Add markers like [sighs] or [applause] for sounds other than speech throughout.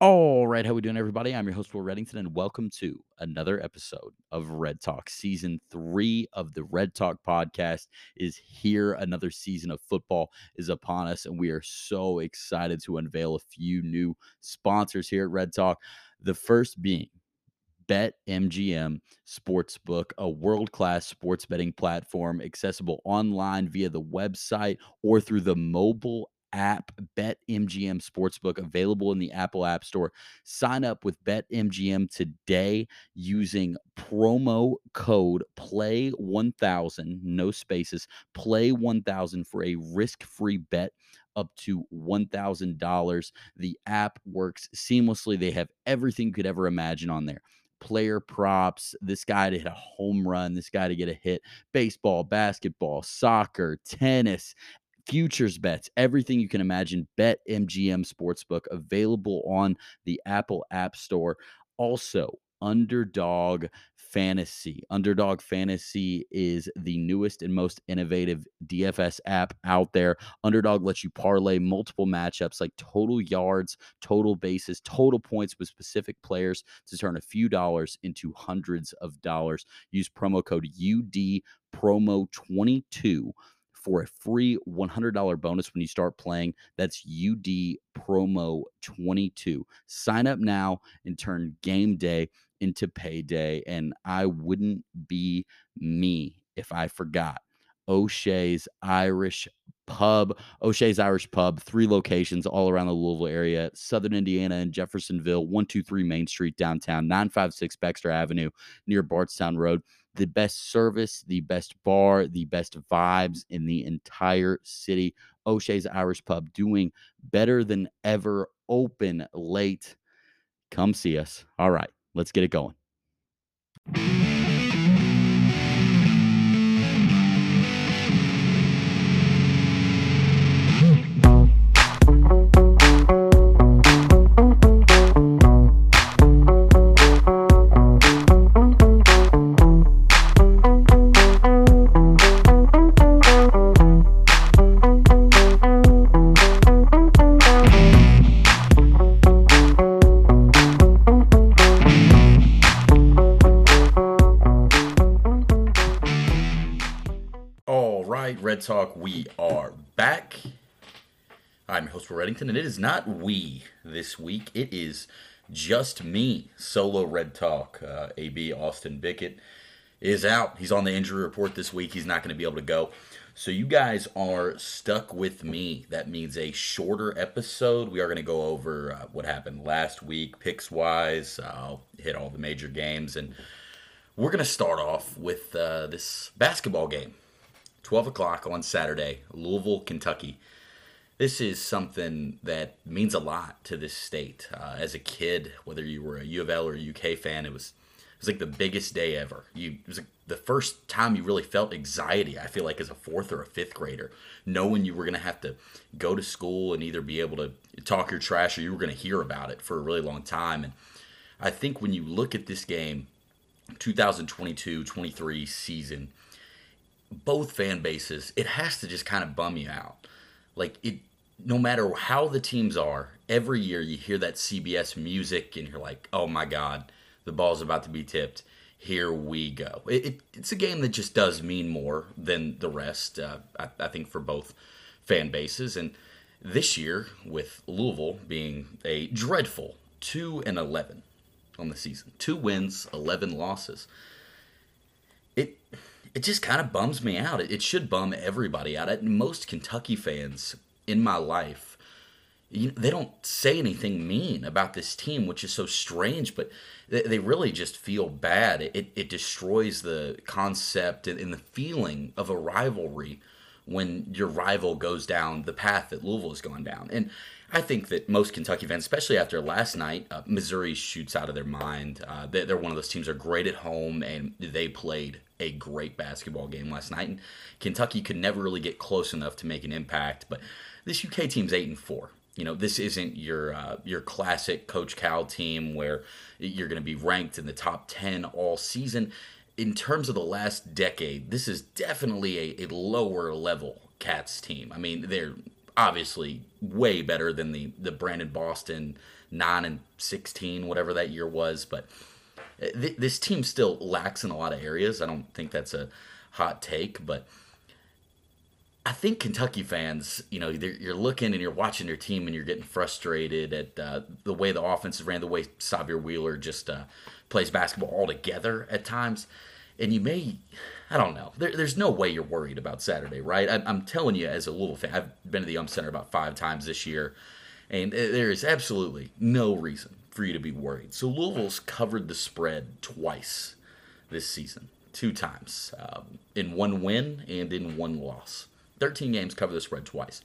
All right, how we doing, everybody? I'm your host, Will Reddington, and welcome to another episode of Red Talk. Season three of the Red Talk podcast is here. Another season of football is upon us, and we are so excited to unveil a few new sponsors here at Red Talk. The first being BetMGM Sportsbook, a world class sports betting platform accessible online via the website or through the mobile app BetMGM Sportsbook available in the Apple App Store. Sign up with BetMGM today using promo code PLAY1000, no spaces, PLAY1000 for a risk-free bet up to $1,000. The app works seamlessly. They have everything you could ever imagine on there player props, this guy to hit a home run, this guy to get a hit, baseball, basketball, soccer, tennis, futures bets, everything you can imagine. Bet MGM Sportsbook available on the Apple App Store. Also, Underdog Fantasy. Underdog Fantasy is the newest and most innovative DFS app out there. Underdog lets you parlay multiple matchups like total yards, total bases, total points with specific players to turn a few dollars into hundreds of dollars. Use promo code UD promo 22 for a free $100 bonus when you start playing. That's UD promo 22. Sign up now and turn game day into payday. And I wouldn't be me if I forgot O'Shea's Irish Pub. O'Shea's Irish Pub, three locations all around the Louisville area, Southern Indiana and Jeffersonville, 123 Main Street downtown, 956 Baxter Avenue near Bardstown Road. The best service, the best bar, the best vibes in the entire city. O'Shea's Irish Pub doing better than ever, open late. Come see us. All right, let's get it going. Will Reddington, and it is not we this week. It is just me, solo Red Talk. Uh, AB Austin Bickett is out. He's on the injury report this week. He's not going to be able to go. So you guys are stuck with me. That means a shorter episode. We are going to go over uh, what happened last week, picks wise. I'll hit all the major games, and we're going to start off with uh, this basketball game. 12 o'clock on Saturday, Louisville, Kentucky. This is something that means a lot to this state. Uh, as a kid, whether you were a U of L or a UK fan, it was it was like the biggest day ever. You it was like the first time you really felt anxiety. I feel like as a fourth or a fifth grader, knowing you were to have to go to school and either be able to talk your trash or you were to hear about it for a really long time. And I think when you look at this game, 2022-23 season both fan bases, it has to just kind of bum you out. Like it, no matter how the teams are, every year you hear that CBS music and you're like, oh my god, the ball's about to be tipped. Here we go. It, it, it's a game that just does mean more than the rest. Uh, I, I think for both fan bases, and this year with Louisville being a dreadful two and eleven on the season, two wins, eleven losses. It it just kind of bums me out. It, it should bum everybody out. Most Kentucky fans in my life, you, they don't say anything mean about this team, which is so strange, but they, they really just feel bad. It, it destroys the concept and, and the feeling of a rivalry when your rival goes down the path that Louisville has gone down. And I think that most Kentucky fans, especially after last night, uh, Missouri shoots out of their mind. Uh, they, are one of those teams that are great at home, and they played a great basketball game last night. And Kentucky could never really get close enough to make an impact. But this UK team's eight and four. You know, this isn't your uh, your classic Coach Cal team where you're going to be ranked in the top ten all season. In terms of the last decade, this is definitely a, a lower level Cats team. I mean, they're obviously way better than the the Brandon Boston nine and sixteen, whatever that year was. But uh, th- this team still lacks in a lot of areas. I don't think that's a hot take, but I think Kentucky fans, you know, you're looking and you're watching your team and you're getting frustrated at uh, the way the offense ran, the way Sahvir Wheeler just uh, plays basketball altogether at times. And you may, I don't know, there, there's no way you're worried about Saturday, right? I, am telling you, as a Louisville fan, I've been to the UM Center about five times this year, and there is absolutely no reason for you to be worried. So Louisville's covered the spread twice this season, two times, um, in one win and in one loss. 13 games cover the spread twice.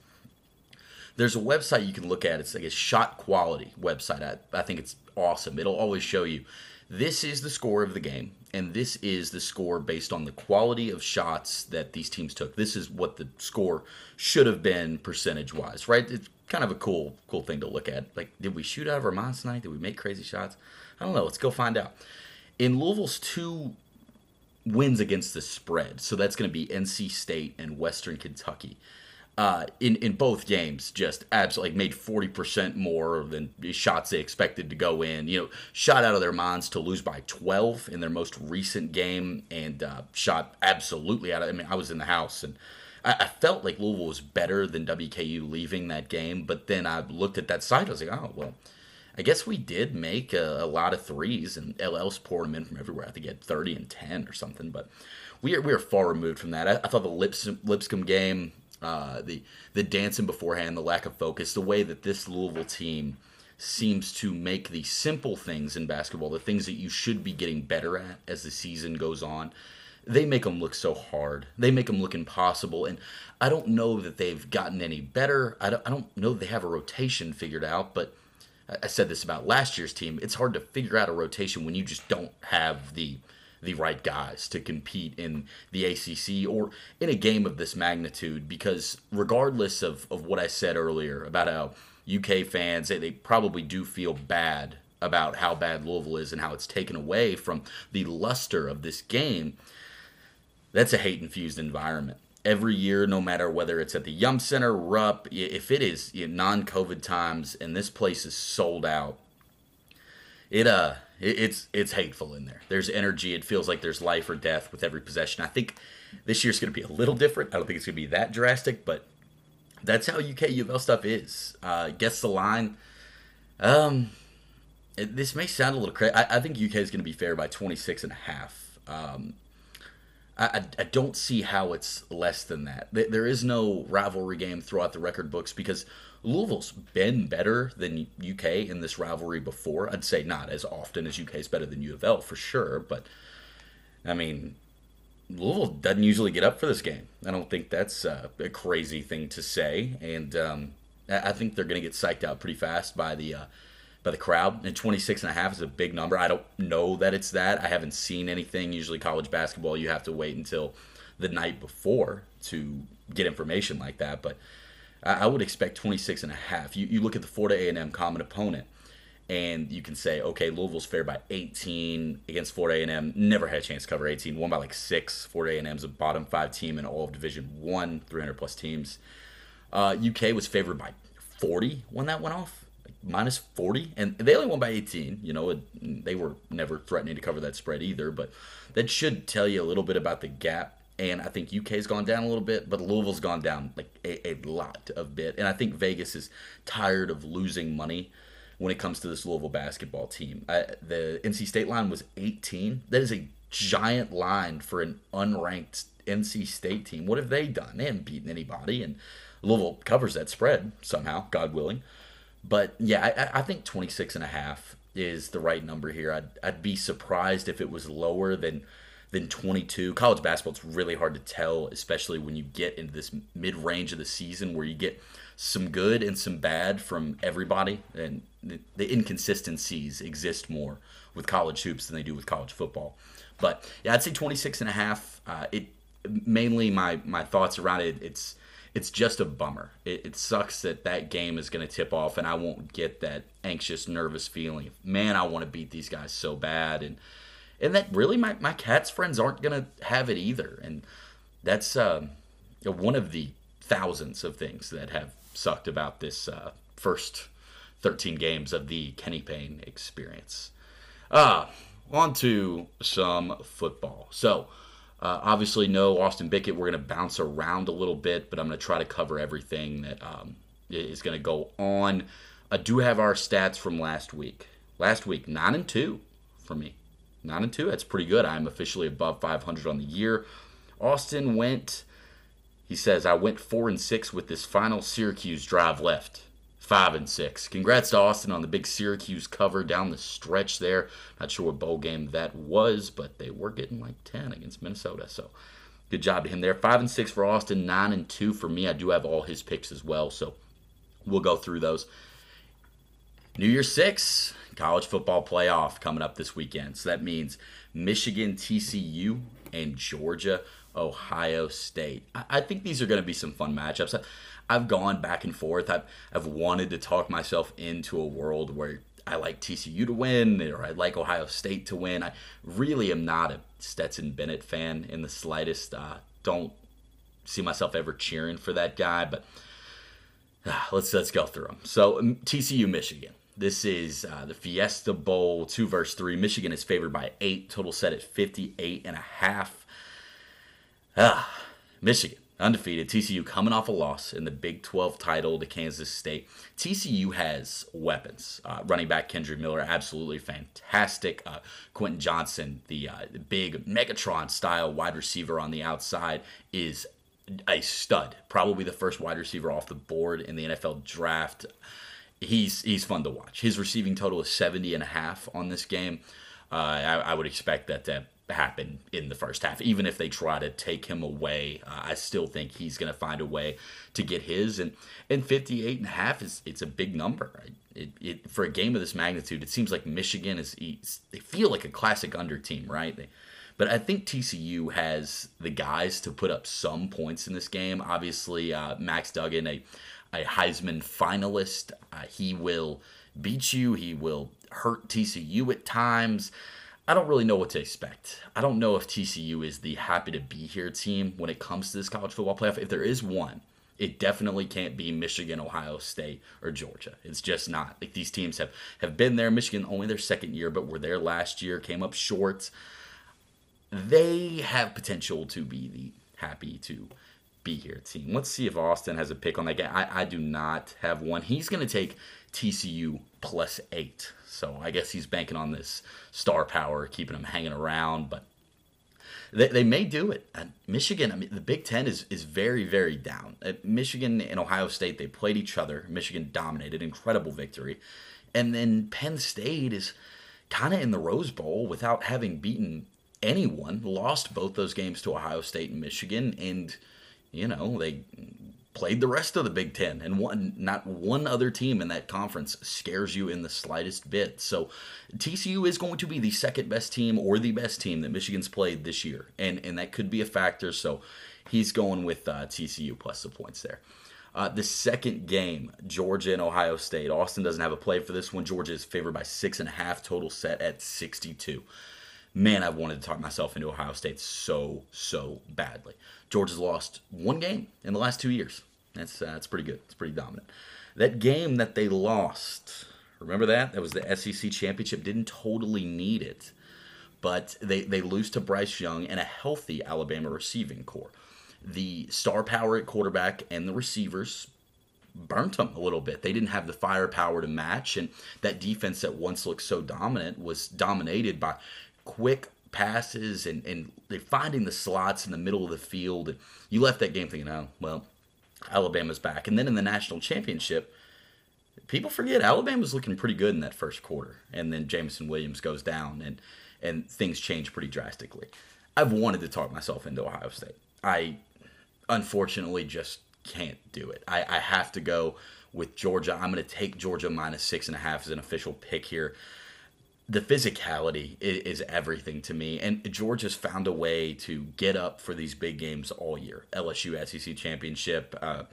There's a website you can look at. It's like a shot quality website. I, I think it's awesome. It'll always show you this is the score of the game, and this is the score based on the quality of shots that these teams took. This is what the score should have been percentage wise, right? It's kind of a cool, cool thing to look at. Like, did we shoot out of our minds tonight? Did we make crazy shots? I don't know. Let's go find out. In Louisville's two wins against the spread. So that's going to be NC State and Western Kentucky. Uh, in in both games, just absolutely made forty percent more than shots they expected to go in. You know, shot out of their minds to lose by twelve in their most recent game, and uh, shot absolutely out of. I mean, I was in the house and. I, I felt like Louisville was better than WKU leaving that game, but then I looked at that site. I was like, oh well, I guess we did make a, a lot of threes, and LL's poured them in from everywhere. I think he had 30 and 10 or something, but we are, we are far removed from that. I, I thought the Lips, Lipscomb game, uh, the the dancing beforehand, the lack of focus, the way that this Louisville team seems to make the simple things in basketball, the things that you should be getting better at as the season goes on, they make them look so hard. They make them look impossible. And I don't know that they've gotten any better. I don't, I don't know they have a rotation figured out, but I said this about last year's team. It's hard to figure out a rotation when you just don't have the the right guys to compete in the ACC or in a game of this magnitude. Because regardless of, of what I said earlier about how UK fans they, they probably do feel bad about how bad Louisville is and how it's taken away from the luster of this game. That's a hate infused environment every year, no matter whether it's at the Yum Center, Rupp, if it is you know, non-COVID times and this place is sold out, it uh, it, it's it's hateful in there. There's energy. It feels like there's life or death with every possession. I think this year's going to be a little different. I don't think it's going to be that drastic, but that's how UK U of L stuff is. Uh, guess the line. Um, it, this may sound a little crazy. I, I think UK is going to be fair by 26 and a half. Um, I, I don't see how it's less than that. There is no rivalry game throughout the record books because Louisville's been better than UK in this rivalry before. I'd say not as often as UK is better than U of L for sure, but I mean, Louisville doesn't usually get up for this game. I don't think that's uh, a crazy thing to say, and um, I think they're going to get psyched out pretty fast by the uh, by the crowd. And 26 and a half is a big number. I don't know that it's that. I haven't seen anything. Usually college basketball, you have to wait until the night before to get information like that. But I would expect 26 and a half. You, you look at the Florida A&M common opponent, and you can say, okay, Louisville's fair by 18 against Florida A&M. Never had a chance to cover 18. Won by like six. Florida A&M's a bottom five team in all of Division One, 300 plus teams. Uh, UK was favored by 40 when that went off minus 40 and they only won by 18 you know it, they were never threatening to cover that spread either but that should tell you a little bit about the gap and i think uk's gone down a little bit but louisville's gone down like a, a lot of bit and i think vegas is tired of losing money when it comes to this louisville basketball team. I, the nc state line was 18 that is a giant line for an unranked nc state team. What have they done? They haven't beaten anybody and louisville covers that spread somehow god willing but yeah, I, I think 26 and a half is the right number here. I'd, I'd be surprised if it was lower than than 22. College basketball it's really hard to tell, especially when you get into this mid range of the season where you get some good and some bad from everybody, and the, the, inconsistencies exist more with college hoops than they do with college football. But yeah, I'd say 26 and a half. Uh, it mainly my my thoughts around it. It's it's just a bummer. It, it sucks that that game is going to tip off, and I won't get that anxious, nervous feeling. Man, I want to beat these guys so bad, and and that really my my Cats friends aren't going to have it either, and that's uh, one of the thousands of things that have sucked about this uh, first 13 games of the Kenny Payne experience. Uh, on to some football. So, uh, obviously, no Austin Bickett. We're going to bounce around a little bit, but I'm going to try to cover everything that um, is going to go on. I do have our stats from last week. Last week, 9 and 2 for me. 9 and 2. That's pretty good. I'm officially above 500 on the year. Austin went, he says, I went 4 and 6 with this final Syracuse drive left five and six. Congrats to Austin on the big Syracuse cover down the stretch there. Not sure what bowl game that was, but they were getting like ten against Minnesota. So good job to him there. Five and six for Austin, nine and two for me. I do have all his picks as well, so we'll go through those. New Year Six, college football playoff coming up this weekend. So that means Michigan, TCU, and Georgia, Ohio State. I, think these are going to be some fun matchups. I've gone back and forth. I've, I've wanted to talk myself into a world where I like TCU to win or I like Ohio State to win. I really am not a Stetson Bennett fan in the slightest. Uh, don't see myself ever cheering for that guy, but uh, let's let's go through them. So um, TCU Michigan. This is uh, the Fiesta Bowl, 2 verse 3. Michigan is favored by 8, total set at 58 and a half. Ah, Michigan undefeated. TCU coming off a loss in the Big 12 title to Kansas State. TCU has weapons. Uh, running back Kendre Miller, absolutely fantastic. Uh, Quentin Johnston, the, uh, big Megatron style wide receiver on the outside, is a stud. Probably the first wide receiver off the board in the NFL draft. He's he's fun to watch. His receiving total is 70 and a half on this game. Uh, I, I, would expect that to happen in the first half. Even if they try to take him away, uh, I still think he's going to find a way to get his. And and 58 and a half is it's a big number. It, it, for a game of this magnitude, it seems like Michigan is they feel like a classic under team, right? They, but I think TCU has the guys to put up some points in this game. Obviously, uh, Max Duggan, a, a Heisman finalist, uh, he will beat you. He will hurt TCU at times. I don't really know what to expect. I don't know if TCU is the happy to be here team when it comes to this college football playoff. If there is one, it definitely can't be Michigan, Ohio State, or Georgia. It's just not. Like these teams have have been there. Michigan only their second year, but were there last year, came up short. They have potential to be the happy to be here team. Let's see if Austin has a pick on that game. I, I do not have one. He's going to take TCU plus eight. So I guess he's banking on this star power, keeping him hanging around. But they, they may do it. Michigan, I mean, the Big Ten is, is very, very down. Uh, Michigan and Ohio State, they played each other. Michigan dominated, incredible victory. And then Penn State is kind of in the Rose Bowl without having beaten anyone, lost both those games to Ohio State and Michigan. And, you know, they played the rest of the Big Ten, and one not one other team in that conference scares you in the slightest bit. So TCU is going to be the second best team or the best team that Michigan's played this year, and and that could be a factor. So he's going with uh, TCU plus the points there. Uh, the second game, Georgia and Ohio State. Austin doesn't have a play for this one. Georgia is favored by six and a half, total set at 62 man, I've wanted to talk myself into Ohio State so, so badly. Georgia's lost one game in the last two years. That's uh, that's pretty good. It's pretty dominant. That game that they lost, remember that? That was the SEC championship. Didn't totally need it, but they they lose to Bryce Young and a healthy Alabama receiving corps. The star power at quarterback and the receivers burnt them a little bit. They didn't have the firepower to match, and that defense that once looked so dominant was dominated by quick passes and, and they're finding the slots in the middle of the field. You left that game thinking, oh, well, Alabama's back. And then in the national championship, people forget Alabama's looking pretty good in that first quarter. And then Jameson Williams goes down and, and things change pretty drastically. I've wanted to talk myself into Ohio State. I unfortunately just can't do it. I, I have to go with Georgia. I'm going to take Georgia minus six and a half as an official pick here the physicality is, is, everything to me. And Georgia's found a way to get up for these big games all year. LSU SEC championship. Uh,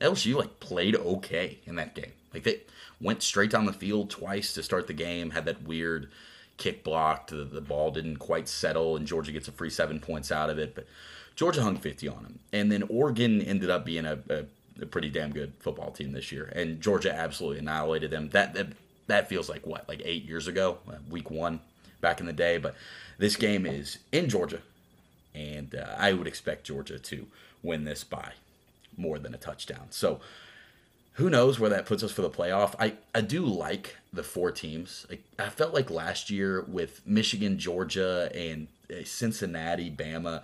LSU like played okay in that game. Like they went straight down the field twice to start the game. Had that weird kick blocked. The, the ball didn't quite settle, and Georgia gets a free seven points out of it. But Georgia hung 50 on them. And then Oregon ended up being a, a a pretty damn good football team this year, and Georgia absolutely annihilated them. That that, that feels like what, like eight years ago, uh, week one, back in the day. But this game is in Georgia, and uh, I would expect Georgia to win this by more than a touchdown. So who knows where that puts us for the playoff? I, I do like the four teams. I, I felt like last year with Michigan, Georgia, and uh, Cincinnati, Bama,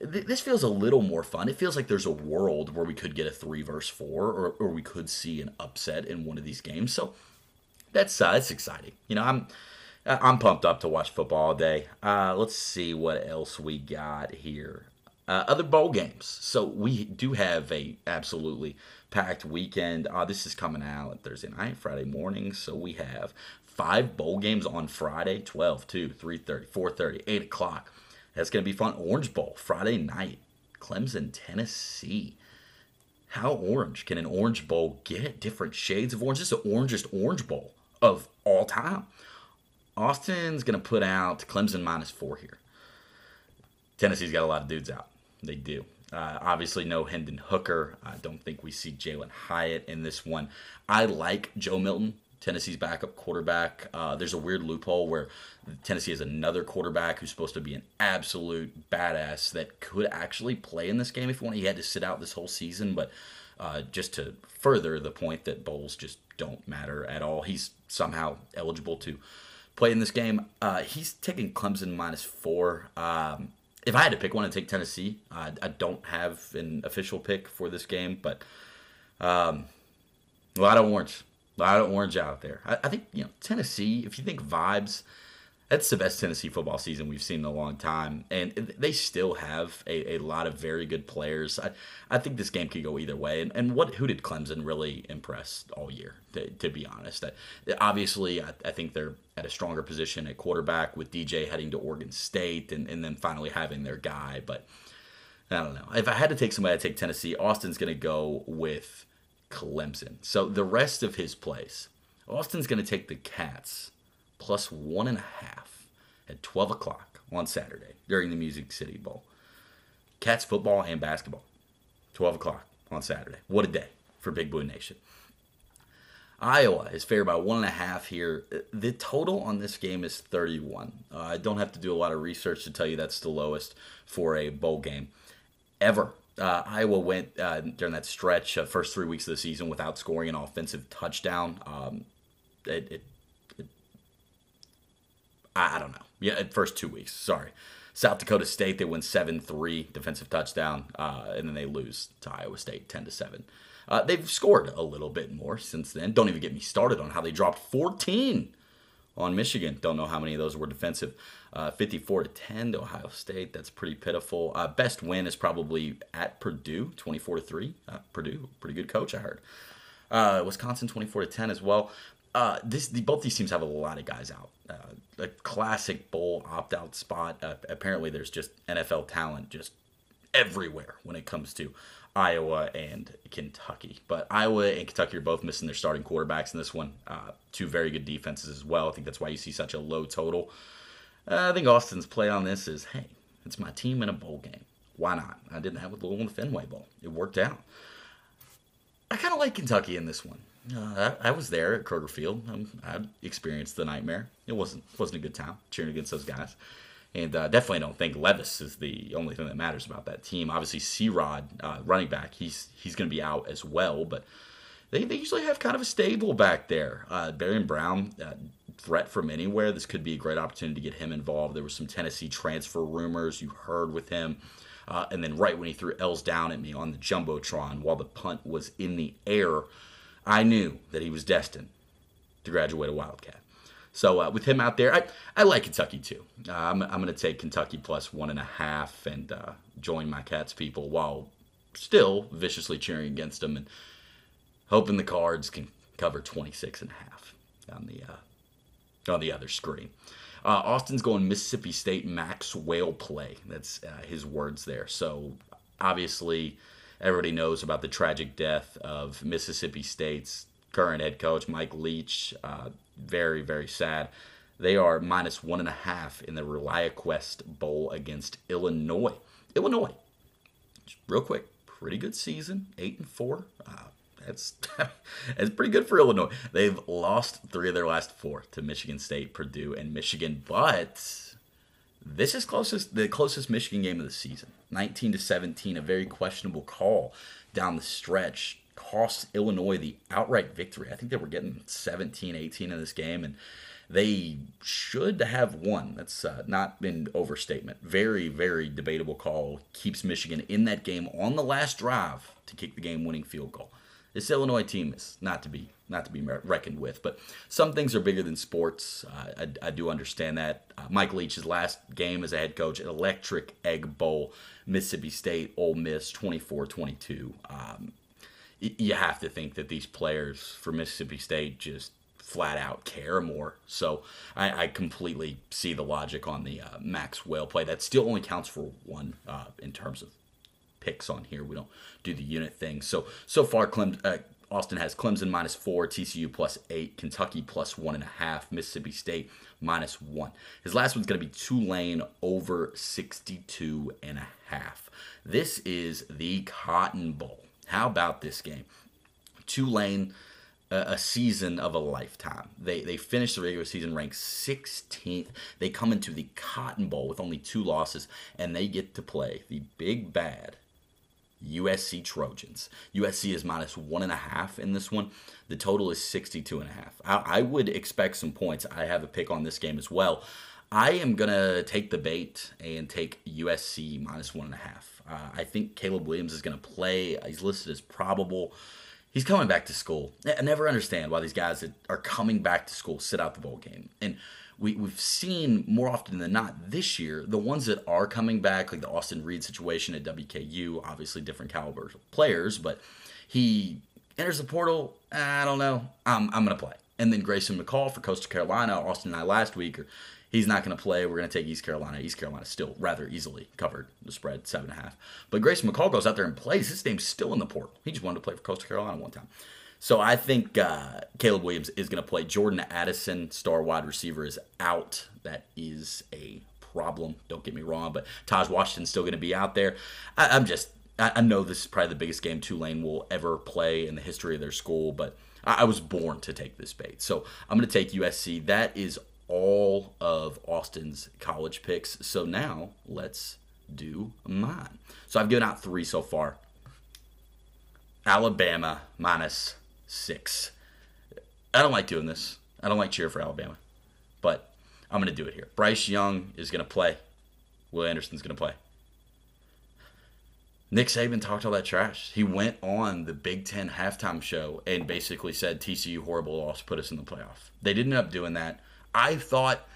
th- this feels a little more fun. It feels like there's a world where we could get a three versus four, or, or we could see an upset in one of these games. So that's uh, that's exciting. You know, I'm I'm pumped up to watch football all day. Uh, let's see what else we got here. Uh, other bowl games. So we do have a absolutely packed weekend. Uh, this is coming out Thursday night, Friday morning. So we have five bowl games on Friday 12, 2, 3.30, 4.30, 8 o'clock. That's going to be fun. Orange Bowl, Friday night. Clemson, Tennessee. How orange can an Orange Bowl get? Different shades of orange. This is the orangest Orange Bowl of all time. Austin's going to put out Clemson minus four here. Tennessee's got a lot of dudes out. They do. Uh, obviously, no Hendon Hooker. I don't think we see Jalin Hyatt in this one. I like Joe Milton, Tennessee's backup quarterback. Uh, there's a weird loophole where Tennessee has another quarterback who's supposed to be an absolute badass that could actually play in this game if he wanted. He had to sit out this whole season, but uh, just to further the point that bowls just don't matter at all, he's somehow eligible to play in this game. Uh, he's taking Clemson minus four. Um, if I had to pick one and take Tennessee, I don't have an official pick for this game, but um, a lot of orange, a lot of orange out there. I, I think you know Tennessee. If you think vibes, that's the best Tennessee football season we've seen in a long time, and they still have a, a lot of very good players. I, I think this game could go either way. And, and what who did Clemson really impress all year? To, to be honest, I, obviously I, I, think they're at a stronger position at quarterback with DJ heading to Oregon State, and, and then finally having their guy. But I don't know. If I had to take somebody, I'd take Tennessee. Austin's going to go with Clemson. So the rest of his place, Austin's going to take the Cats plus one and a half at 12 o'clock on Saturday during the Music City Bowl. Cats football and basketball, 12 o'clock on Saturday. What a day for Big Blue Nation. Iowa is favored by one and a half here. The total on this game is 31. Uh, I don't have to do a lot of research to tell you that's the lowest for a bowl game ever. Uh, Iowa went uh, during that stretch, first three weeks of the season, without scoring an offensive touchdown. Um, it, it I, I don't know. Yeah, first two weeks. Sorry. South Dakota State they win seven three defensive touchdown, uh, and then they lose to Iowa State ten to seven. Uh, they've scored a little bit more since then. Don't even get me started on how they dropped 14 on Michigan. Don't know how many of those were defensive. Uh, 54 to 10 to Ohio State. That's pretty pitiful. Uh, best win is probably at Purdue, 24 to three. Uh, Purdue, pretty good coach, I heard. Uh, Wisconsin, 24 to 10 as well. Uh, this the, both these teams have a lot of guys out. Uh, a classic bowl opt out spot. Uh, apparently, there's just NFL talent just everywhere when it comes to Iowa and Kentucky. But Iowa and Kentucky are both missing their starting quarterbacks in this one. Uh, two very good defenses as well. I think that's why you see such a low total. Uh, I think Austin's play on this is hey, it's my team in a bowl game. Why not? I did that with it in the Fenway Bowl. It worked out. I kind of like Kentucky in this one. Uh, I, I, was there at Kroger Field. Um, I experienced the nightmare. It wasn't wasn't a good time cheering against those guys, and uh, definitely don't think Levis is the only thing that matters about that team. Obviously, C. Rod, uh, running back, he's he's going to be out as well, but they, they usually have kind of a stable back there. Uh, Barion Brown, uh, threat from anywhere. This could be a great opportunity to get him involved. There were some Tennessee transfer rumors you heard with him. Uh, and then right when he threw L's down at me on the jumbotron while the punt was in the air, I knew that he was destined to graduate a Wildcat. So uh, with him out there, I, I like Kentucky too. Uh, I'm, I'm going to take Kentucky plus one and a half and uh, join my Cats people while still viciously cheering against them and hoping the cards can cover 26 and a half on the uh, on the other screen. Uh, Austin's going Mississippi State Max Whale play. That's uh, his words there. So obviously Everybody knows about the tragic death of Mississippi State's current head coach, Mike Leach. Uh, very, very sad. They are minus one and a half in the ReliaQuest Bowl against Illinois. Illinois, real quick, pretty good season, eight and four. Uh, that's [laughs] that's pretty good for Illinois. They've lost three of their last four to Michigan State, Purdue, and Michigan, but this is closest the closest Michigan game of the season. 19 to 17, a very questionable call down the stretch cost Illinois the outright victory. I think they were getting 17, 18 in this game, and they should have won. That's uh, not an overstatement. Very, very debatable call. Keeps Michigan in that game on the last drive to kick the game-winning field goal. This Illinois team is not to be not to be reckoned with, but some things are bigger than sports. Uh, I, I, do understand that. Uh, Mike Leach's last game as a head coach, an electric Egg Bowl, Mississippi State, Ole Miss, 24-22. Um, you have to think that these players for Mississippi State just flat out care more. So I, I completely see the logic on the uh, Max Whale play. That still only counts for one uh, in terms of picks on here. We don't do the unit thing. So so far, Clem, uh, Austin has Clemson minus four, TCU plus eight, Kentucky plus one and a half, Mississippi State minus one. His last one's going to be Tulane over 62 and a half. This is the Cotton Bowl. How about this game? Tulane a, season of a lifetime. They they finished the regular season ranked 16th. They come into the Cotton Bowl with only two losses, and they get to play the big bad USC Trojans. USC is minus one and a half in this one. The total is 62 and a half. I, I would expect some points. I have a pick on this game as well. I am gonna take the bait and take USC minus one and a half. Uh, I think Caleb Williams is gonna play. He's listed as probable he's coming back to school. I never understand why these guys that are coming back to school sit out the bowl game. And we, we've seen more often than not this year, the ones that are coming back, like the Austin Reed situation at WKU, obviously different caliber players, but he enters the portal. I don't know. I'm, I'm going to play. And then Grayson McCall for Coastal Carolina, Austin and I last week, or He's not going to play. We're going to take East Carolina. East Carolina still rather easily covered the spread, seven and a half. But Grayson McCall goes out there and plays. His name's still in the portal. He just wanted to play for Coastal Carolina one time. So I think uh, Caleb Williams is going to play. Jordan Addison, star wide receiver, is out. That is a problem. Don't get me wrong, but Tahj Washington's still going to be out there. I, am just, I, I, know this is probably the biggest game Tulane will ever play in the history of their school, but I, I was born to take this bait. So I'm going to take USC. That is all of Austin's college picks. So now let's do mine. So I've given out three so far. Alabama minus six. I don't like doing this. I don't like cheer for Alabama, but I'm going to do it here. Bryce Young is going to play. Will Anderson's going to play. Nick Saban talked all that trash. He went on the Big Ten halftime show and basically said TCU horrible loss put us in the playoff. They didn't end up doing that. I thought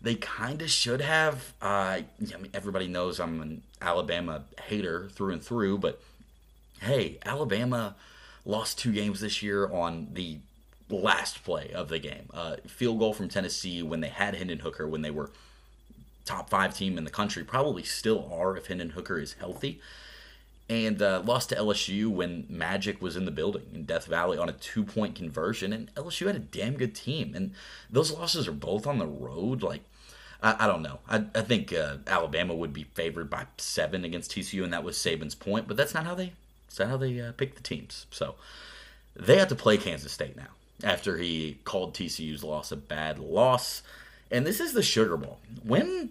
they kind of should have. Uh, I mean, everybody knows I'm an Alabama hater through and through, but hey, Alabama lost two games this year on the last play of the game. Uh, field goal from Tennessee when they had Hendon Hooker when they were top five team in the country, probably still are if Hendon Hooker is healthy and uh, lost to LSU when Magic was in the building in Death Valley on a two point conversion. And LSU had a damn good team. And those losses are both on the road. Like, I, I don't know. I, I think uh, Alabama would be favored by seven against TCU, and that was Saban's point. But that's not how they. That's not how they uh, pick the teams. So they have to play Kansas State now after he called TCU's loss a bad loss. And this is the Sugar Bowl. When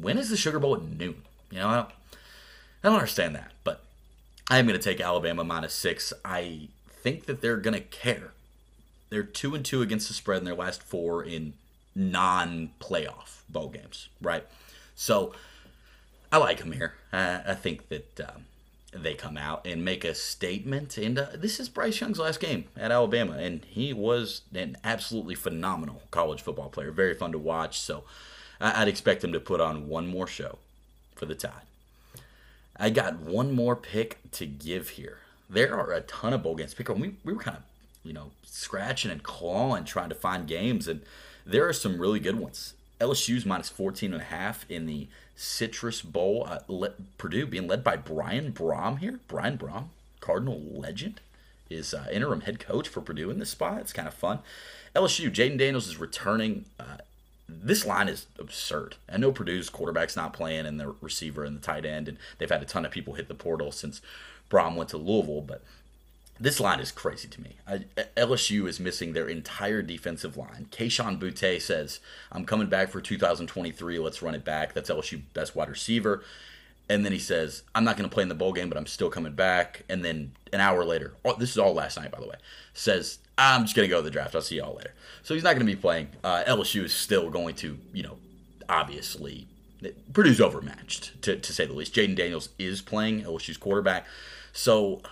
when is the Sugar Bowl at noon? You know, I don't, I don't understand that, but I'm going to take Alabama minus six. I think that they're going to care. They're two and two against the spread in their last four in non-playoff bowl games, right? So I like them here. Uh, I think that um, they come out and make a statement. And uh, this is Bryce Young's last game at Alabama, and he was an absolutely phenomenal college football player. Very fun to watch. So I'd expect him to put on one more show for the Tide. I got one more pick to give here. There are a ton of bowl games. Pick we, we were kind of, you know, scratching and clawing trying to find games, and there are some really good ones. LSU's minus 14 and a half in the Citrus Bowl. Uh, le- Purdue being led by Brian Brohm here. Brian Brohm, Cardinal legend, is uh, interim head coach for Purdue in this spot. It's kind of fun. LSU, Jayden Daniels is returning. Uh, this line is absurd. I know Purdue's quarterback's not playing, and the receiver and the tight end, and they've had a ton of people hit the portal since Brohm went to Louisville, but this line is crazy to me. I, LSU is missing their entire defensive line. Kayshon Boutte says, I'm coming back for 2023. Let's run it back. That's LSU best wide receiver. And then he says, I'm not going to play in the bowl game, but I'm still coming back. And then an hour later, oh, this is all last night, by the way, says, I'm just going to go to the draft. I'll see y'all later. So he's not going to be playing. Uh, LSU is still going to, you know, obviously, Purdue's overmatched, to, to say the least. Jayden Daniels is playing, LSU's quarterback. So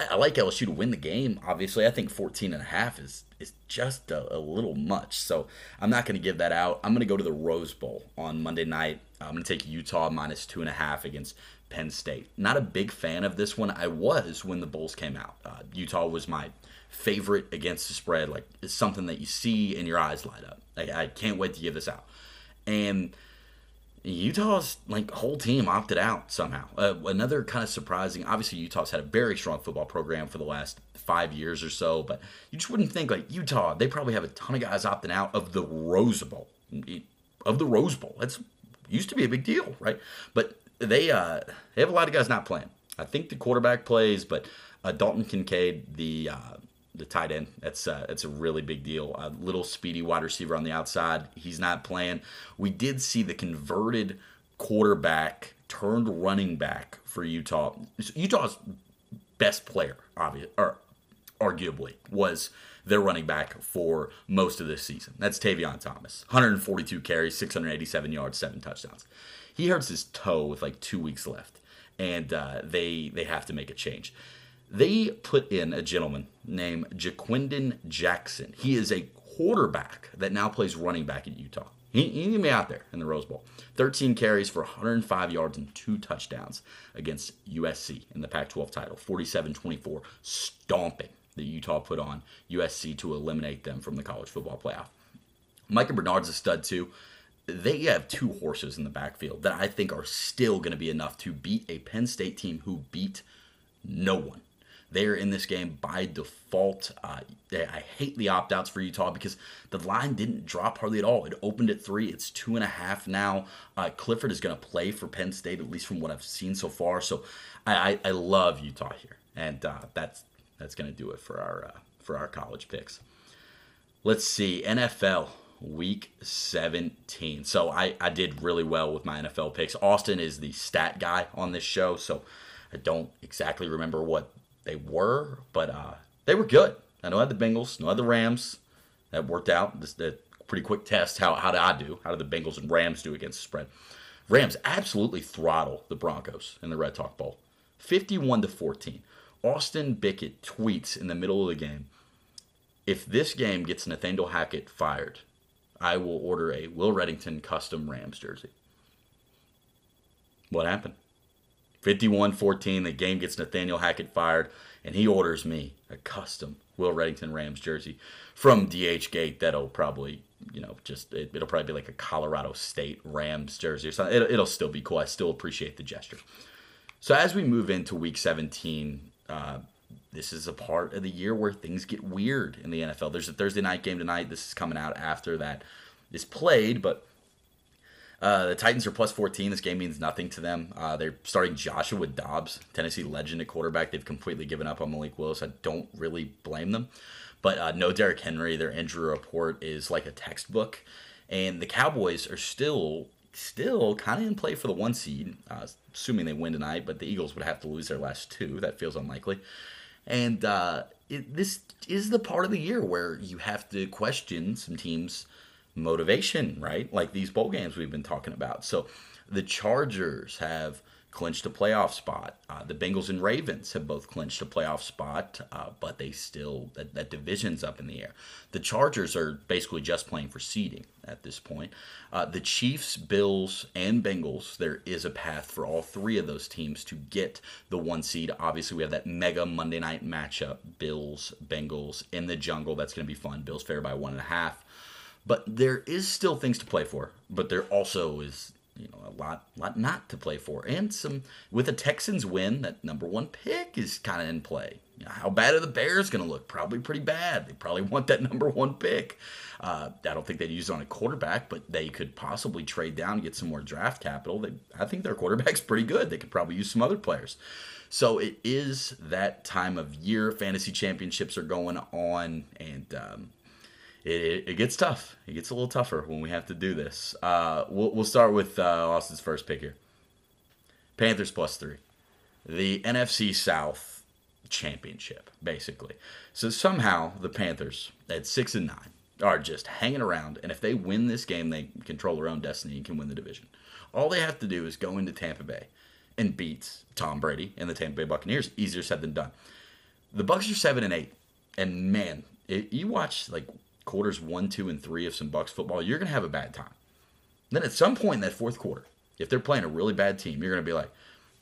I like LSU to win the game. Obviously, I think 14 and a half is is just a, a little much. So I'm not going to give that out. I'm going to go to the Rose Bowl on Monday night. I'm going to take Utah minus two and a half against Penn State. Not a big fan of this one. I was when the Bulls came out. Uh, Utah was my favorite against the spread. Like it's something that you see and your eyes light up. Like, I can't wait to give this out. And Utah's like whole team opted out somehow. Uh, another kind of surprising. Obviously, Utah's had a very strong football program for the last five years or so, but you just wouldn't think like Utah. They probably have a ton of guys opting out of the Rose Bowl. Of the Rose Bowl, that's used to be a big deal, right? But they uh, they have a lot of guys not playing. I think the quarterback plays, but uh, Dalton Kincaid, the uh, the tight end. That's uh, that's a really big deal. A little speedy wide receiver on the outside. He's not playing. We did see the converted quarterback turned running back for Utah. Utah's best player, obviously, or arguably, was their running back for most of this season. That's Tavion Thomas. 142 carries, 687 yards, seven touchdowns. He hurts his toe with like two weeks left, and uh, they they have to make a change. They put in a gentleman named Ja'Quinden Jackson. He is a quarterback that now plays running back at Utah. He, he be out there in the Rose Bowl. 13 carries for 105 yards and two touchdowns against USC in the Pac 12 title. 47 24, stomping that Utah put on USC to eliminate them from the college football playoff. Micah Bernard's a stud too. They have two horses in the backfield that I think are still going to be enough to beat a Penn State team who beat no one they're in this game by default. Uh, I hate the opt outs for Utah because the line didn't drop hardly at all. It opened at three. It's two and a half now. Uh, Clifford is going to play for Penn State, at least from what I've seen so far. So I, I, I love Utah here, and uh, that's that's going to do it for our uh, for our college picks. Let's see NFL week 17. So I, I did really well with my NFL picks. Austin is the stat guy on this show, so I don't exactly remember what they were, but uh, they were good. I know I had the Bengals, no the Rams. That worked out. This the pretty quick test. How how did I do? How did the Bengals and Rams do against the spread? Rams absolutely throttle the Broncos in the Red Talk Bowl, 51 to 14. Austin Bickett tweets in the middle of the game, "If this game gets Nathaniel Hackett fired, I will order a Will Reddington custom Rams jersey." What happened? 51 14, the game gets Nathaniel Hackett fired, and he orders me a custom Will Reddington Rams jersey from DH Gate. That'll probably, you know, just, it, will probably be like a Colorado State Rams jersey or something. It'll, it'll, still be cool. I still appreciate the gesture. So as we move into week 17, uh, this is a part of the year where things get weird in the NFL. There's a Thursday night game tonight. This is coming out after that is played, but uh, the Titans are plus 14. This game means nothing to them. Uh, they're starting Joshua Dobbs, Tennessee legend at quarterback. They've completely given up on Malik Willis. I don't really blame them. But uh, no Derrick Henry. Their injury report is like a textbook. And the Cowboys are still still kind of in play for the one seed, uh, assuming they win tonight. But the Eagles would have to lose their last two. That feels unlikely. And uh, it, this is the part of the year where you have to question some teams' motivation, right? Like these bowl games we've been talking about. So the Chargers have clinched a playoff spot. Uh, the Bengals and Ravens have both clinched a playoff spot, uh, but they still that, that division's up in the air. The Chargers are basically just playing for seeding at this point. Uh, the Chiefs, Bills, and Bengals. There is a path for all three of those teams to get the one seed. Obviously, we have that mega Monday night matchup: Bills, Bengals in the jungle. That's going to be fun. Bills fair by one and a half. But there is still things to play for. But there also is you know a lot lot not to play for and some with a texans win that number one pick is kind of in play how bad are the Bears going to look? Probably pretty bad. They probably want that [laughs] number one pick. Uh, I don't think they'd use it on a quarterback, but they could possibly trade down get some more draft capital. They, I think their quarterback's pretty good. They could probably use some other players. So it is that time of year. Fantasy championships are going on, and um, it, it, gets tough. It gets a little tougher when we have to do this. Uh, we'll, we'll start with uh, Austin's first pick here Panthers plus three. The NFC South championship, basically. So somehow the Panthers at six and nine are just hanging around, and if they win this game, they control their own destiny and can win the division. All they have to do is go into Tampa Bay and beat Tom Brady and the Tampa Bay Buccaneers. Easier said than done. The Bucks are seven and eight, and man, it, you watch like quarters one, two, and three of some Bucks football, you're gonna have a bad time. Then at some point in that fourth quarter, if they're playing a really bad team, you're gonna be like,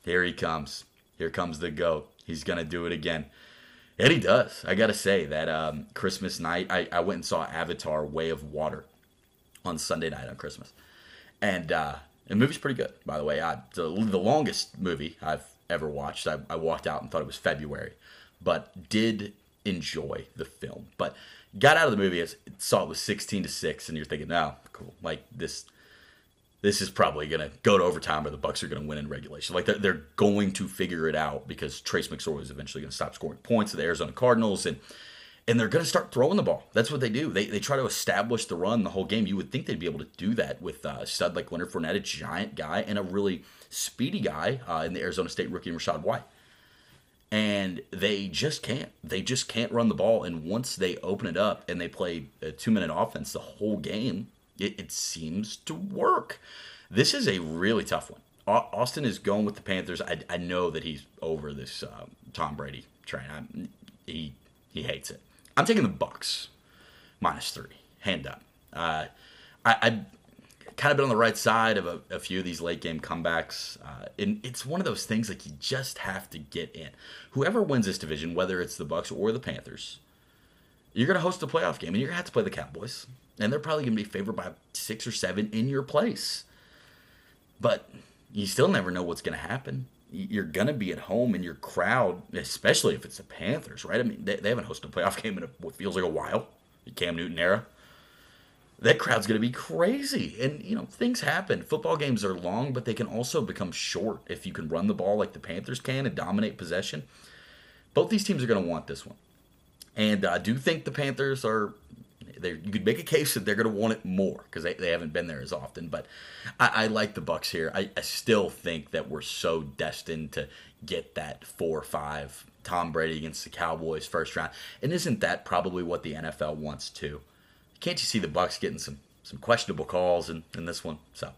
"Here he comes! Here comes the goat! He's gonna do it again." And he does. I gotta say that um, Christmas night, I, I went and saw Avatar: Way of Water on Sunday night on Christmas, and uh, the movie's pretty good, by the way. I, the, the longest movie I've ever watched. I, I walked out and thought it was February, but did enjoy the film. But got out of the movie, saw it was 16 to six, and you're thinking, "No, oh, cool. Like this, this is probably gonna go to overtime, or the Bucks are gonna win in regulation. Like they're, they're going to figure it out because Trace McSorley is eventually gonna stop scoring points to the Arizona Cardinals, and and they're going to start throwing the ball. That's what they do. They, they try to establish the run the whole game. You would think they'd be able to do that with uh, stud like Leonard Fournette, a giant guy, and a really speedy guy uh, in the Arizona State rookie Rachaad White. And they just can't. They just can't run the ball. And once they open it up and they play a two minute offense the whole game, it, it seems to work. This is a really tough one. Austin is going with the Panthers. I, I know that he's over this uh, Tom Brady train. I, he he hates it. I'm taking the Bucks minus three, hand up. Uh, I, I kind of been on the right side of a, a few of these late game comebacks, uh, and it's one of those things like you just have to get in. Whoever wins this division, whether it's the Bucks or the Panthers, you're going to host a playoff game, and you're going to have to play the Cowboys, and they're probably going to be favored by six or seven in your place. But you still never know what's going to happen you're gonna be at home and your crowd, especially if it's the Panthers, right? I mean, they, they haven't hosted a playoff [laughs] game in a, what feels like a while, the Cam Newton era. That crowd's gonna be crazy, and you know things happen. Football games are long, but they can also become short if you can run the ball like the Panthers can and dominate possession. Both these teams are gonna want this one, and I do think the Panthers are you could make a case that they're going to want it more because they, they haven't been there as often. But I, I like the Bucks here. I, I still think that we're so destined to get that four or five Tom Brady against the Cowboys first round. And isn't that probably what the NFL wants too? Can't you see the Bucks getting some some questionable calls in, in this one? So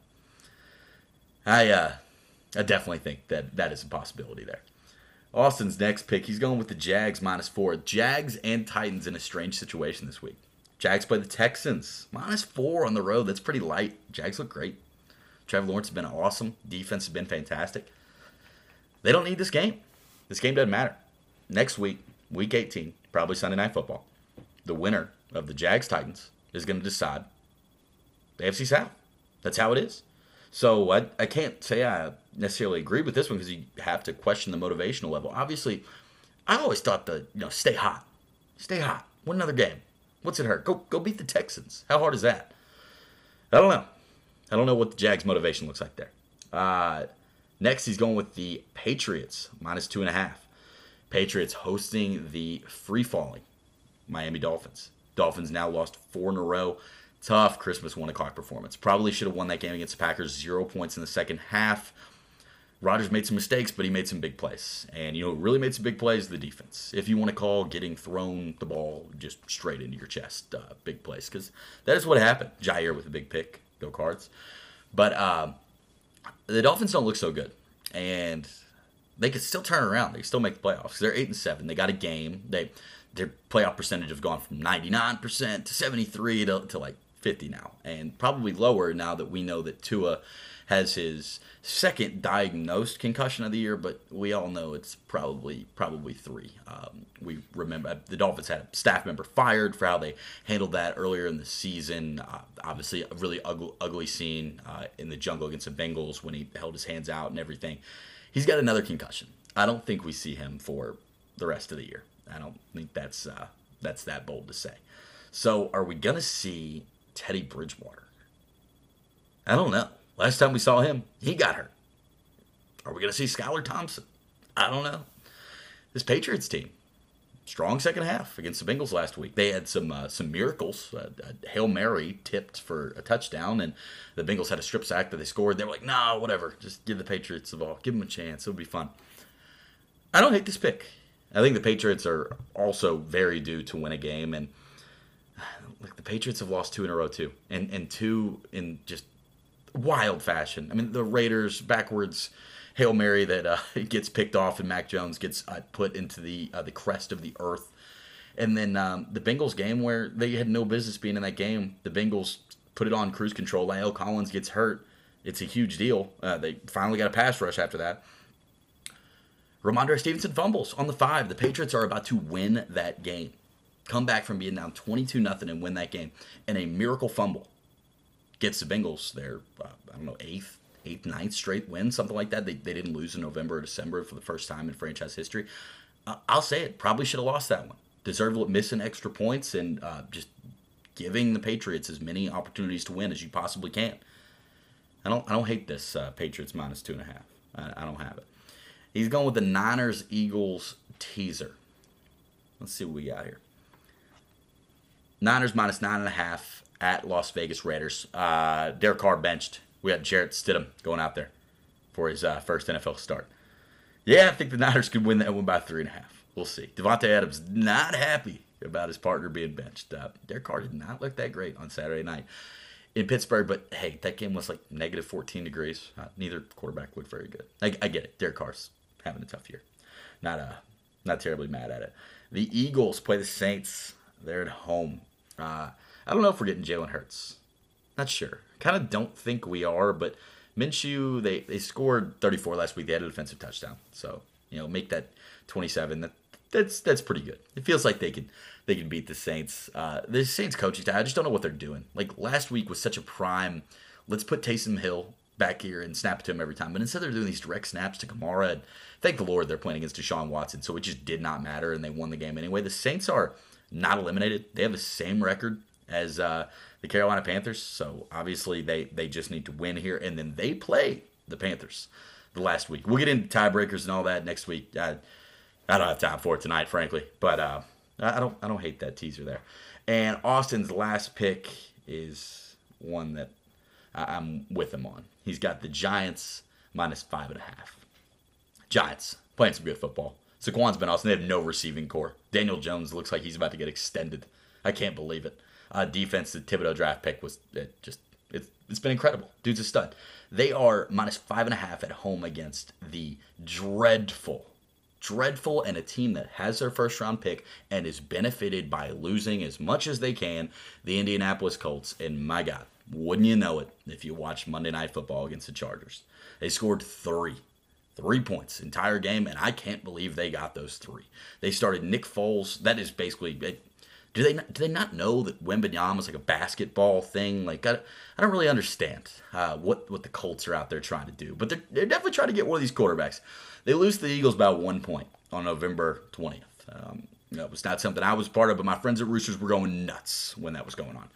I uh, I definitely think that that is a possibility there. Austin's next pick, he's going with the Jags minus four. Jags and Titans in a strange situation this week. Jags play the Texans. Minus four on the road. That's pretty light. Jags look great. Trevor Lawrence has been awesome. Defense has been fantastic. They don't need this game. This game doesn't matter. Next week, week 18, probably Sunday Night Football, the winner of the Jags Titans is going to decide the AFC South. That's how it is. So I, I can't say I necessarily agree with this one because you have to question the motivational level. Obviously, I always thought the you know stay hot, stay hot, win another game. What's it hurt? Go go beat the Texans. How hard is that? I don't know. I don't know what the Jags' motivation looks like there. Uh, next, he's going with the Patriots minus two and a half. Patriots hosting the free falling Miami Dolphins. Dolphins now lost four in a row. Tough Christmas one o'clock performance. Probably should have won that game against the Packers. Zero points in the second half. Rodgers made some mistakes, but he made some big plays. And, you know, really made some big plays, the defense. If you want to call getting thrown the ball just straight into your chest, uh, big plays. Because that is what happened. Jaire with a big pick. Go cards. But uh, the Dolphins don't look so good. And they could still turn around. They still make the playoffs. They're 8 and 7. They got a game. They Their playoff percentage has gone from 99% to 73 to, to like 50 now. And probably lower now that we know that Tua has his second diagnosed concussion of the year, but we all know it's probably probably three. Um, we remember the Dolphins had a staff member fired for how they handled that earlier in the season. Uh, obviously, a really ugly, ugly scene uh, in the jungle against the Bengals when he held his hands out and everything. He's got another concussion. I don't think we see him for the rest of the year. I don't think that's uh, that's that bold to say. So, are we gonna see Teddy Bridgewater? I don't know. Last time we saw him, he got hurt. Are we gonna see Skylar Thompson? I don't know. This Patriots team, strong second half against the Bengals last week. They had some uh, some miracles. Uh, Hail Mary tipped for a touchdown, and the Bengals had a strip sack that they scored. They were like, "Nah, whatever. Just give the Patriots the ball. Give them a chance. It'll be fun." I don't hate this pick. I think the Patriots are also very due to win a game, and [sighs] like the Patriots have lost two in a row too, and and two in just wild fashion. I mean, the Raiders backwards hail mary that uh, [laughs] gets picked off, and Mac Jones gets uh, put into the uh, the crest of the earth. And then um, the Bengals game where they had no business being in that game, the Bengals put it on cruise control. La'el Collins gets hurt. It's a huge deal. Uh, they finally got a pass rush after that. Rhamondre Stevenson fumbles on the five. The Patriots are about to win that game. Come back from being down 22 nothing and win that game. And a miracle fumble gets the Bengals their, uh, I don't know, eighth, eighth, ninth straight win, something like that. They, they didn't lose in November or December for the first time in franchise history. Uh, I'll say it. Probably should have lost that one. Deserved missing extra points and uh, just giving the Patriots as many opportunities to win as you possibly can. I don't I don't hate this uh, Patriots minus two and a half. I, I don't have it. He's going with the Niners Eagles teaser. Let's see what we got here. Niners minus nine and a half at Las Vegas Raiders. Uh, Derek Carr benched. We had Jarrett Stidham going out there for his uh, first NFL start. Yeah, I think the Niners could win that one by three and a half. We'll see. Davante Adams not happy about his partner being benched. Uh, Derek Carr did not look that great on Saturday night in Pittsburgh, but hey, that game was like negative 14 degrees. Uh, neither quarterback looked very good. I, I get it. Derek Carr's having a tough year. Not uh, not terribly mad at it. The Eagles play the Saints. They're at home. Uh, I don't know if we're getting Jalen Hurts. Not sure. Kind of don't think we are, but Minshew, they, they scored 34 last week. They had a defensive touchdown. So, you know, make that 27. That that's that's pretty good. It feels like they can they can beat the Saints. Uh, the Saints coaching staff, I just don't know what they're doing. Like last week was such a prime. Let's put Taysom Hill back here and snap it to him every time. But instead they're doing these direct snaps to Kamara. And thank the Lord they're playing against Deshaun Watson, so it just did not matter, and they won the game anyway. The Saints are not eliminated. They have the same record as uh, the Carolina Panthers, so obviously they they just need to win here, and then they play the Panthers the last week. We'll get into tiebreakers and all that next week. I, I don't have time for it tonight, frankly, but uh, I don't I don't hate that teaser there. And Austin's last pick is one that I'm with him on. He's got the Giants minus five and a half. Giants playing some good football. Saquon's been awesome. They have no receiving corps. Daniel Jones looks like he's about to get extended. I can't believe it. Uh, defense, the Thibodeaux draft pick was it just it's it's been incredible. Dude's a stud. They are minus five and a half at home against the dreadful, dreadful, and a team that has their first round pick and is benefited by losing as much as they can. The Indianapolis Colts, and my God, wouldn't you know it if you watched Monday Night Football against the Chargers? They scored three. Three points entire game, and I can't believe they got those three. They started Nick Foles. That is basically do they not, do they not know that Wembanyama is like a basketball thing? Like I, I don't really understand uh, what what the Colts are out there trying to do, but they're, they're definitely trying to get one of these quarterbacks. They lose to the Eagles by one point on November twentieth. Um, it was not something I was part of, but my friends at Roosters were going nuts when that was going on.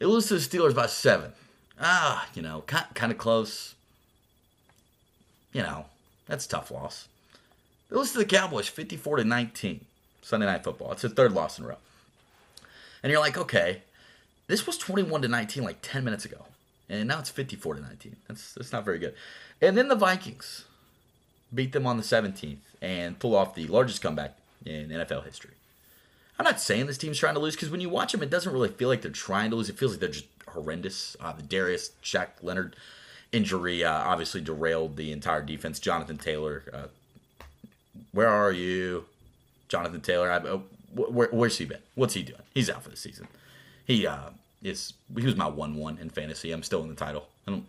They lose to the Steelers by seven. Ah, you know, kind, of close. You know, that's tough loss. They lose to the Cowboys 54 to 19. Sunday Night Football. It's their third loss in a row. And you're like, okay, this was 21 to 19 like 10 minutes ago. And now it's 54 to 19. That's that's not very good. And then the Vikings beat them on the 17th and pull off the largest comeback in NFL history. I'm not saying this team's trying to lose because when you watch them, it doesn't really feel like they're trying to lose. It feels like they're just horrendous. Uh, the Darius Shaq Leonard injury uh, obviously derailed the entire defense. Jonathan Taylor, uh, where are you, Jonathan Taylor? I, oh, where, where's he been? What's he doing? He's out for the season. He uh, is he was my one one in fantasy. I'm still in the title. I don't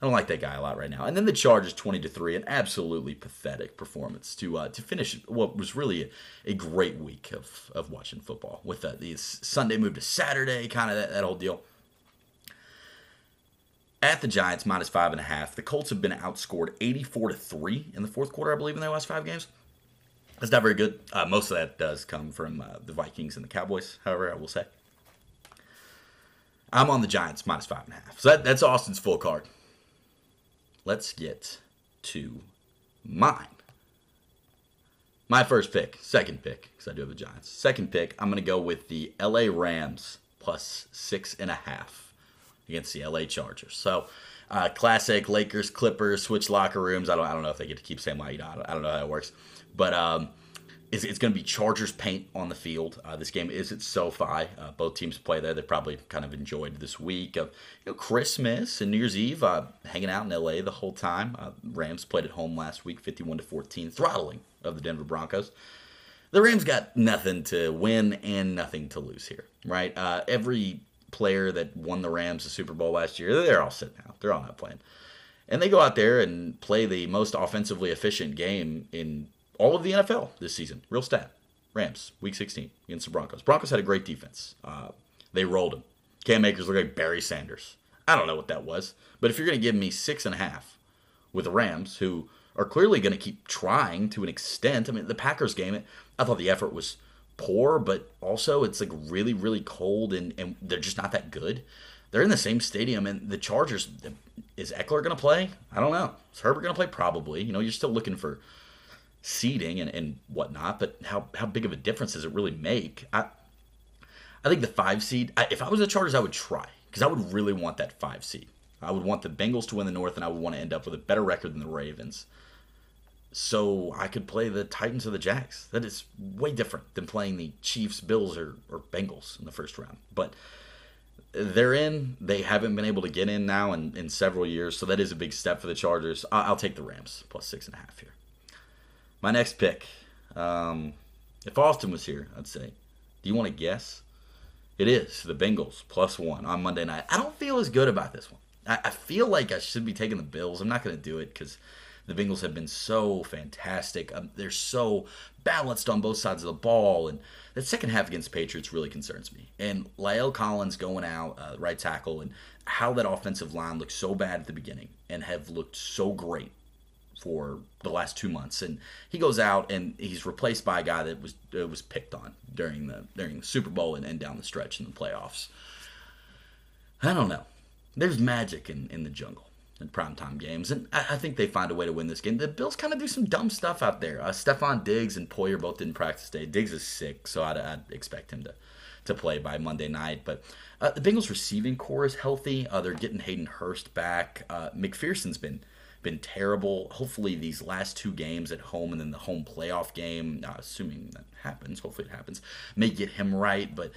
I don't like that guy a lot right now. And then the Chargers 20 to 3, an absolutely pathetic performance to uh, to finish what was really a, a, great week of, of watching football with the, the Sunday move to Saturday, kind of that, that whole deal. At the Giants, minus five and a half. The Colts have been outscored 84 to 3 in the fourth quarter, I believe, in their last five games. That's not very good. Uh, most of that does come from uh, the Vikings and the Cowboys, however, I will say. I'm on the Giants minus five and a half. So that, that's Austin's full card. Let's get to mine. My first pick, second pick, because I do have the Giants. Second pick, I'm going to go with the LA Rams plus six and a half against the LA Chargers. So, uh, classic Lakers, Clippers, switch locker rooms. I don't, I don't know if they get to keep Sam White. I don't, I don't know how that works. But um, it's, it's going to be Chargers paint on the field. Uh, this game is at SoFi. Uh, both teams play there. They probably kind of enjoyed this week of you know Christmas and New Year's Eve, uh, hanging out in LA the whole time. Uh, Rams played at home last week, 51 to 14, throttling of the Denver Broncos. The Rams got nothing to win and nothing to lose here, right? Uh, every player that won the Rams the Super Bowl last year, they're all sitting out. They're all not playing. And they go out there and play the most offensively efficient game in all of the NFL this season. Real stat. Rams, week 16 against the Broncos. Broncos had a great defense. Uh, they rolled them. Cam Akers looked like Barry Sanders. I don't know what that was. But if you're going to give me six and a half with the Rams, who are clearly going to keep trying to an extent, I mean, the Packers game, I thought the effort was poor, but also it's like really, really cold and, and they're just not that good. They're in the same stadium, and the Chargers, is Ekeler going to play? I don't know. Is Herbert going to play? Probably. You know, you're still looking for seeding and, and whatnot, but how, how big of a difference does it really make? I I think the five seed, I, if I was the Chargers, I would try because I would really want that five seed. I would want the Bengals to win the North, and I would want to end up with a better record than the Ravens. So I could play the Titans or the Jags. That is way different than playing the Chiefs, Bills, or, or Bengals in the first round. But they're in. They haven't been able to get in now in, in several years, so that is a big step for the Chargers. I, I'll take the Rams plus six and a half here. My next pick. Um, if Austin was here, I'd say, do you want to guess? It is the Bengals plus one on Monday night. I don't feel as good about this one. I, I feel like I should be taking the Bills. I'm not going to do it because the Bengals have been so fantastic. Um, they're so balanced on both sides of the ball, and that second half against Patriots really concerns me. And La'el Collins going out, uh, right tackle, and how that offensive line looked so bad at the beginning and have looked so great for the last two months, and he goes out and he's replaced by a guy that was uh, was picked on during the during the Super Bowl and, and down the stretch in the playoffs. I don't know. There's magic in, in the jungle in primetime games, and I, I, think they find a way to win this game. The Bills kind of do some dumb stuff out there. Uh, Stefon Diggs and Poyer both didn't practice today. Diggs is sick, so I'd, I'd expect him to to play by Monday night. But uh, the Bengals receiving corps is healthy. Uh, they're getting Hayden Hurst back. Uh, McPherson's been been terrible. Hopefully, these last two games at home and then the home playoff game, uh, assuming that happens, hopefully it happens, may get him right. But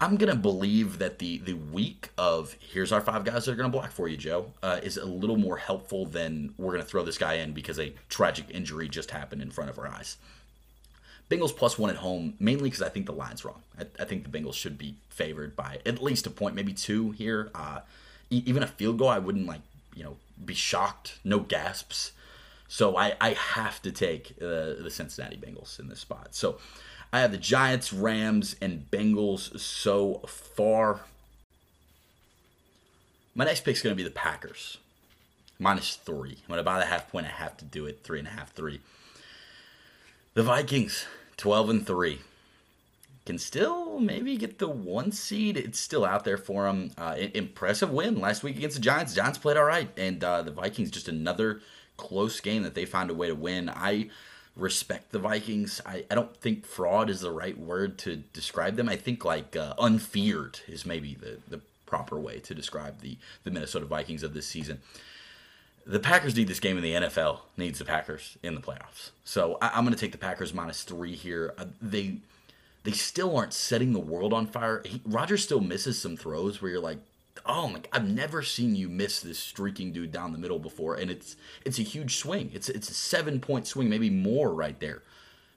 I'm gonna believe that the the week of here's our five guys that are gonna block for you, Joe, uh, is a little more helpful than we're gonna throw this guy in because a tragic injury just happened in front of our eyes. Bengals plus one at home, mainly because I think the line's wrong. I, I, think the Bengals should be favored by at least a point, maybe two here. Uh, e- even a field goal, I wouldn't like you know be shocked, no gasps. So I, I have to take uh, the Cincinnati Bengals in this spot. So I have the Giants, Rams, and Bengals so far. My next pick is going to be the Packers, minus three. I'm going to buy the half point. I have to do it, three and a half, three. The Vikings, 12 and three can still maybe get the one seed. It's still out there for them. Uh, impressive win last week against the Giants. Giants played all right, and uh, the Vikings just another close game that they found a way to win. I respect the Vikings. I, I don't think fraud is the right word to describe them. I think like uh, unfeared is maybe the, the proper way to describe the, the Minnesota Vikings of this season. The Packers need this game, and the NFL needs the Packers in the playoffs. So I, am going to take the Packers minus three here. Uh, they they still aren't setting the world on fire. He, Rodgers still misses some throws where you're like, oh my, I've never seen you miss this streaking dude down the middle before, and it's it's a huge swing. It's it's a seven point swing, maybe more right there.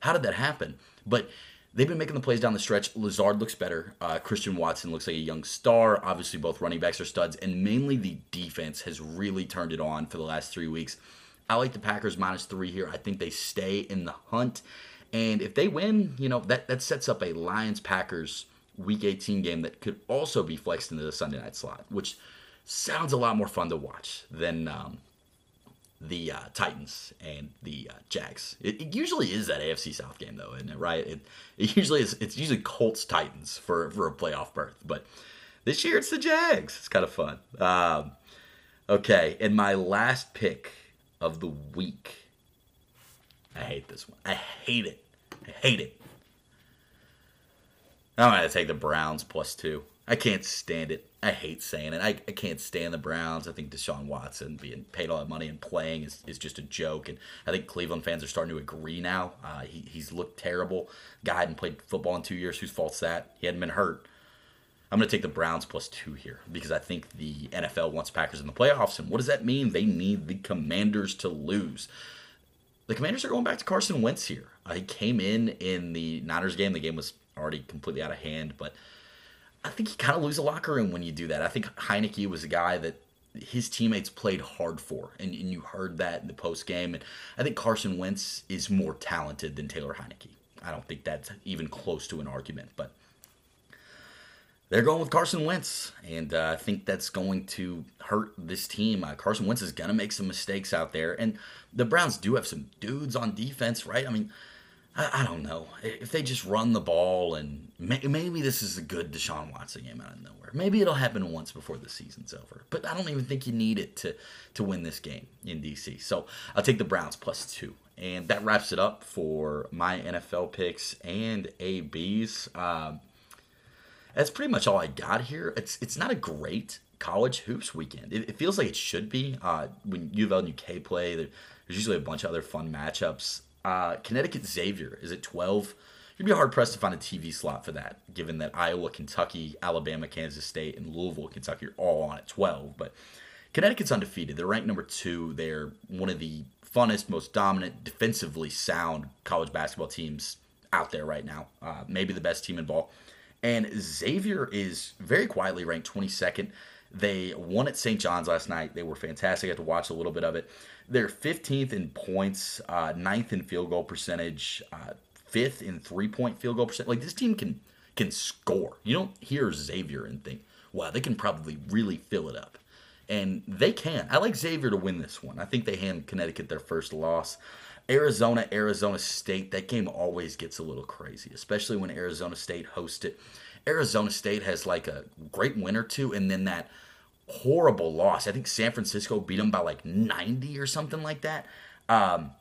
How did that happen? But they've been making the plays down the stretch. Lazard looks better. Uh, Christian Watson looks like a young star. Obviously, both running backs are studs, and mainly the defense has really turned it on for the last three weeks. I like the Packers minus three here. I think they stay in the hunt. And if they win, you know, that, that sets up a Lions Packers week 18 game that could also be flexed into the Sunday night slot, which sounds a lot more fun to watch than um, the uh, Titans and the uh, Jags. It, it, usually is that AFC South game though, isn't it? Right? It, it usually is. It's usually Colts Titans for for a playoff berth, but this year it's the Jags. It's kind of fun. Um, okay, and my last pick of the week. I hate this one. I hate it. I hate it. I'm gonna take the Browns plus two. I can't stand it. I hate saying it. I, I can't stand the Browns. I think Deshaun Watson being paid all that money and playing is, is just a joke. And I think Cleveland fans are starting to agree now. Uh, he, he's looked terrible. Guy hadn't played football in two years. Whose fault's that? He hadn't been hurt. I'm going to take the Browns plus two here because I think the NFL wants Packers in the playoffs. And what does that mean? They need the Commanders to lose. The Commanders are going back to Carson Wentz here. Uh, he came in in the Niners game. The game was already completely out of hand, but – I think you kind of lose a locker room when you do that. I think Heinicke was a guy that his teammates played hard for, and, and you heard that in the post game. And I think Carson Wentz is more talented than Taylor Heinicke. I don't think that's even close to an argument, but they're going with Carson Wentz, and uh, I think that's going to hurt this team. Uh, Carson Wentz is going to make some mistakes out there, and the Browns do have some dudes on defense, right? I mean, I, I, don't know if they just run the ball and may, maybe this is a good Deshaun Watson game out of nowhere. Maybe it'll happen once before the season's over, but I don't even think you need it to to win this game in DC. So I'll take the Browns plus two, and that wraps it up for my NFL picks and ABs. Um, that's pretty much all I got here. It's it's not a great college hoops weekend. It, it feels like it should be. Uh, when U of L and UK play, there's usually a bunch of other fun matchups. Uh, Connecticut Xavier is at 12. You'd be hard pressed to find a TV slot for that, given that Iowa, Kentucky, Alabama, Kansas State, and Louisville, Kentucky are all on at 12. But Connecticut's undefeated. They're ranked number two. They're one of the funnest, most dominant, defensively sound college basketball teams out there right now. Uh, maybe the best team in ball. And Xavier is very quietly ranked 22nd. They won at St. John's last night. They were fantastic. I had to watch a little bit of it. They're 15th in points, uh, ninth in field goal percentage, uh, fifth in three point field goal percent. Like this team can can score. You don't hear Xavier and think, wow, they can probably really fill it up. And they can. I like Xavier to win this one. I think they hand Connecticut their first loss. Arizona, Arizona State, that game always gets a little crazy, especially when Arizona State hosts it. Arizona State has like a great win or two, and then that horrible loss. I think San Francisco beat them by like 90 or something like that. Um,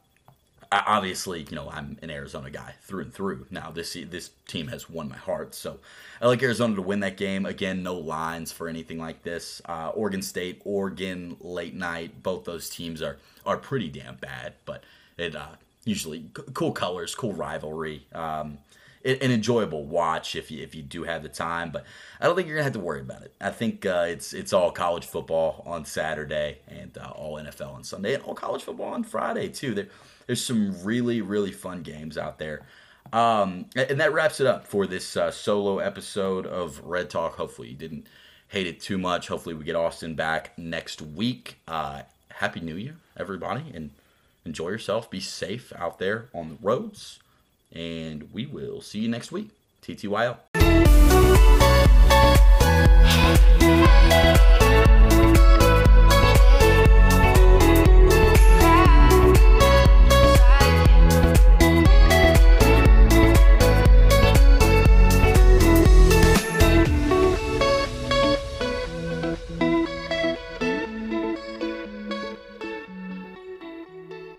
obviously, you know, I'm an Arizona guy through and through. Now, this this team has won my heart, so I like Arizona to win that game. Again, no lines for anything like this. Uh, Oregon State, Oregon, late night. Both those teams are are pretty damn bad, but it uh, usually cool colors, cool rivalry. Um, an enjoyable watch if you if you do have the time. But I don't think you're gonna have to worry about it. I think uh, it's it's all college football on Saturday and uh, all NFL on Sunday and all college football on Friday too. There, there's some really really fun games out there. Um, and that wraps it up for this uh, solo episode of Red Talk. Hopefully you didn't hate it too much. Hopefully we get Austin back next week. Uh, Happy New Year, everybody, and enjoy yourself. Be safe out there on the roads and we will see you next week. TTYL.